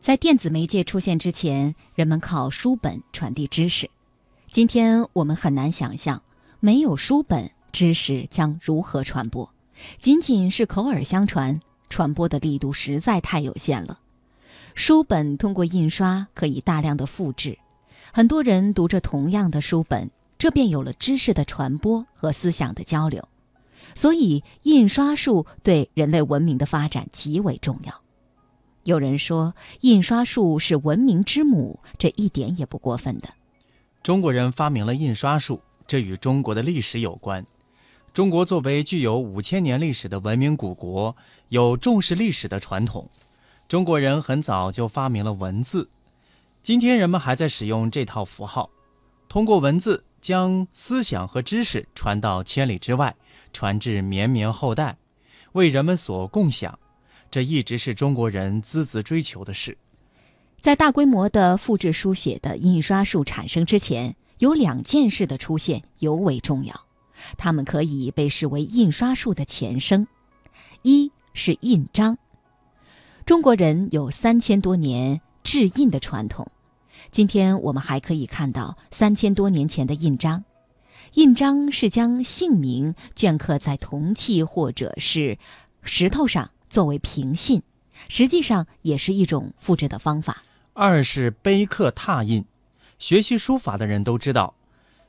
在电子媒介出现之前，人们靠书本传递知识。今天我们很难想象，没有书本，知识将如何传播。仅仅是口耳相传，传播的力度实在太有限了。书本通过印刷可以大量的复制，很多人读着同样的书本，这便有了知识的传播和思想的交流。所以，印刷术对人类文明的发展极为重要。有人说印刷术是文明之母，这一点也不过分的。中国人发明了印刷术，这与中国的历史有关。中国作为具有五千年历史的文明古国，有重视历史的传统。中国人很早就发明了文字，今天人们还在使用这套符号，通过文字将思想和知识传到千里之外，传至绵绵后代，为人们所共享。这一直是中国人孜孜追求的事。在大规模的复制书写的印刷术产生之前，有两件事的出现尤为重要，它们可以被视为印刷术的前生。一是印章。中国人有三千多年制印的传统，今天我们还可以看到三千多年前的印章。印章是将姓名镌刻在铜器或者是石头上。作为平信，实际上也是一种复制的方法。二是碑刻拓印，学习书法的人都知道，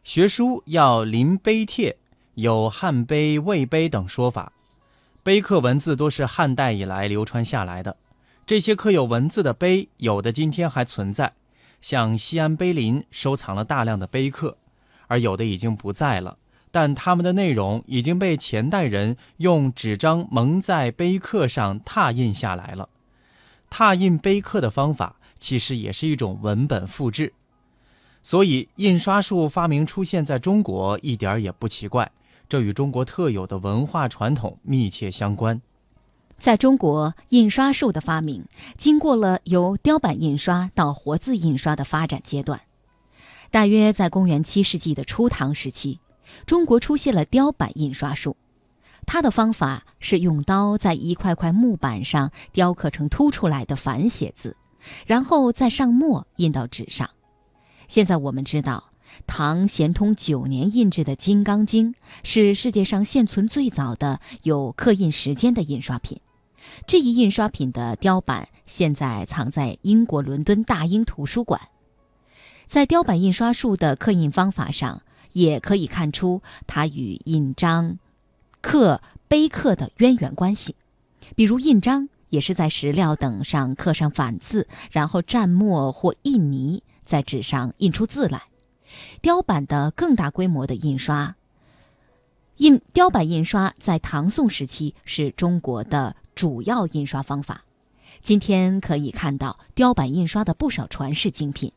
学书要临碑帖，有汉碑、魏碑等说法。碑刻文字多是汉代以来流传下来的，这些刻有文字的碑，有的今天还存在，像西安碑林收藏了大量的碑刻，而有的已经不在了。但它们的内容已经被前代人用纸张蒙在碑刻上拓印下来了。拓印碑刻的方法其实也是一种文本复制，所以印刷术发明出现在中国一点也不奇怪。这与中国特有的文化传统密切相关。在中国，印刷术的发明经过了由雕版印刷到活字印刷的发展阶段，大约在公元七世纪的初唐时期。中国出现了雕版印刷术，它的方法是用刀在一块块木板上雕刻成凸出来的繁写字，然后再上墨印到纸上。现在我们知道，唐咸通九年印制的《金刚经》是世界上现存最早的有刻印时间的印刷品。这一印刷品的雕版现在藏在英国伦敦大英图书馆。在雕版印刷术的刻印方法上。也可以看出它与印章、刻碑刻的渊源关系。比如印章也是在石料等上刻上反字，然后蘸墨或印泥，在纸上印出字来。雕版的更大规模的印刷，印雕版印刷在唐宋时期是中国的主要印刷方法。今天可以看到雕版印刷的不少传世精品。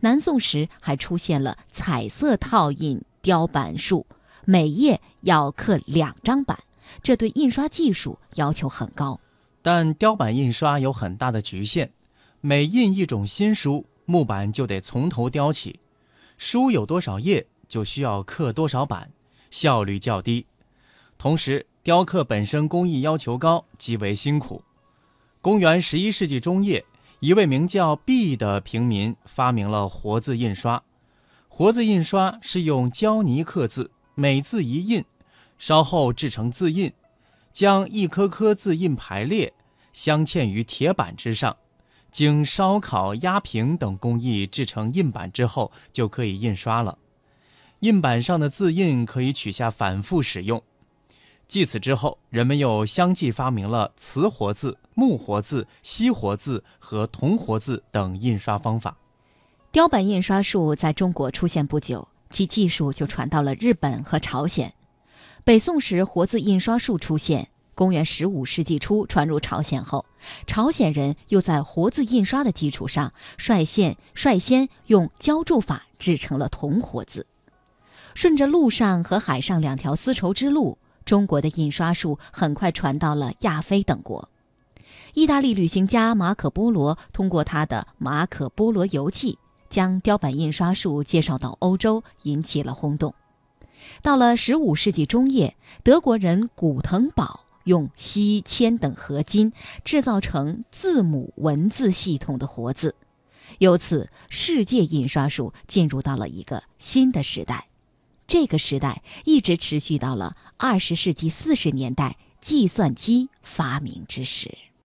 南宋时还出现了彩色套印雕版术，每页要刻两张版，这对印刷技术要求很高。但雕版印刷有很大的局限，每印一种新书，木板就得从头雕起，书有多少页就需要刻多少版，效率较低。同时，雕刻本身工艺要求高，极为辛苦。公元十一世纪中叶。一位名叫毕的平民发明了活字印刷。活字印刷是用胶泥刻字，每字一印，稍后制成字印，将一颗颗字印排列，镶嵌于铁板之上，经烧烤、压平等工艺制成印版之后，就可以印刷了。印版上的字印可以取下反复使用。继此之后，人们又相继发明了瓷活字、木活字、锡活字和铜活字等印刷方法。雕版印刷术在中国出现不久，其技术就传到了日本和朝鲜。北宋时，活字印刷术出现，公元十五世纪初传入朝鲜后，朝鲜人又在活字印刷的基础上，率先率先用浇铸法制成了铜活字。顺着陆上和海上两条丝绸之路。中国的印刷术很快传到了亚非等国。意大利旅行家马可·波罗通过他的《马可·波罗游记》，将雕版印刷术介绍到欧洲，引起了轰动。到了15世纪中叶，德国人古腾堡用锡、铅等合金制造成字母文字系统的活字。由此，世界印刷术进入到了一个新的时代。这个时代一直持续到了二十世纪四十年代计算机发明之时。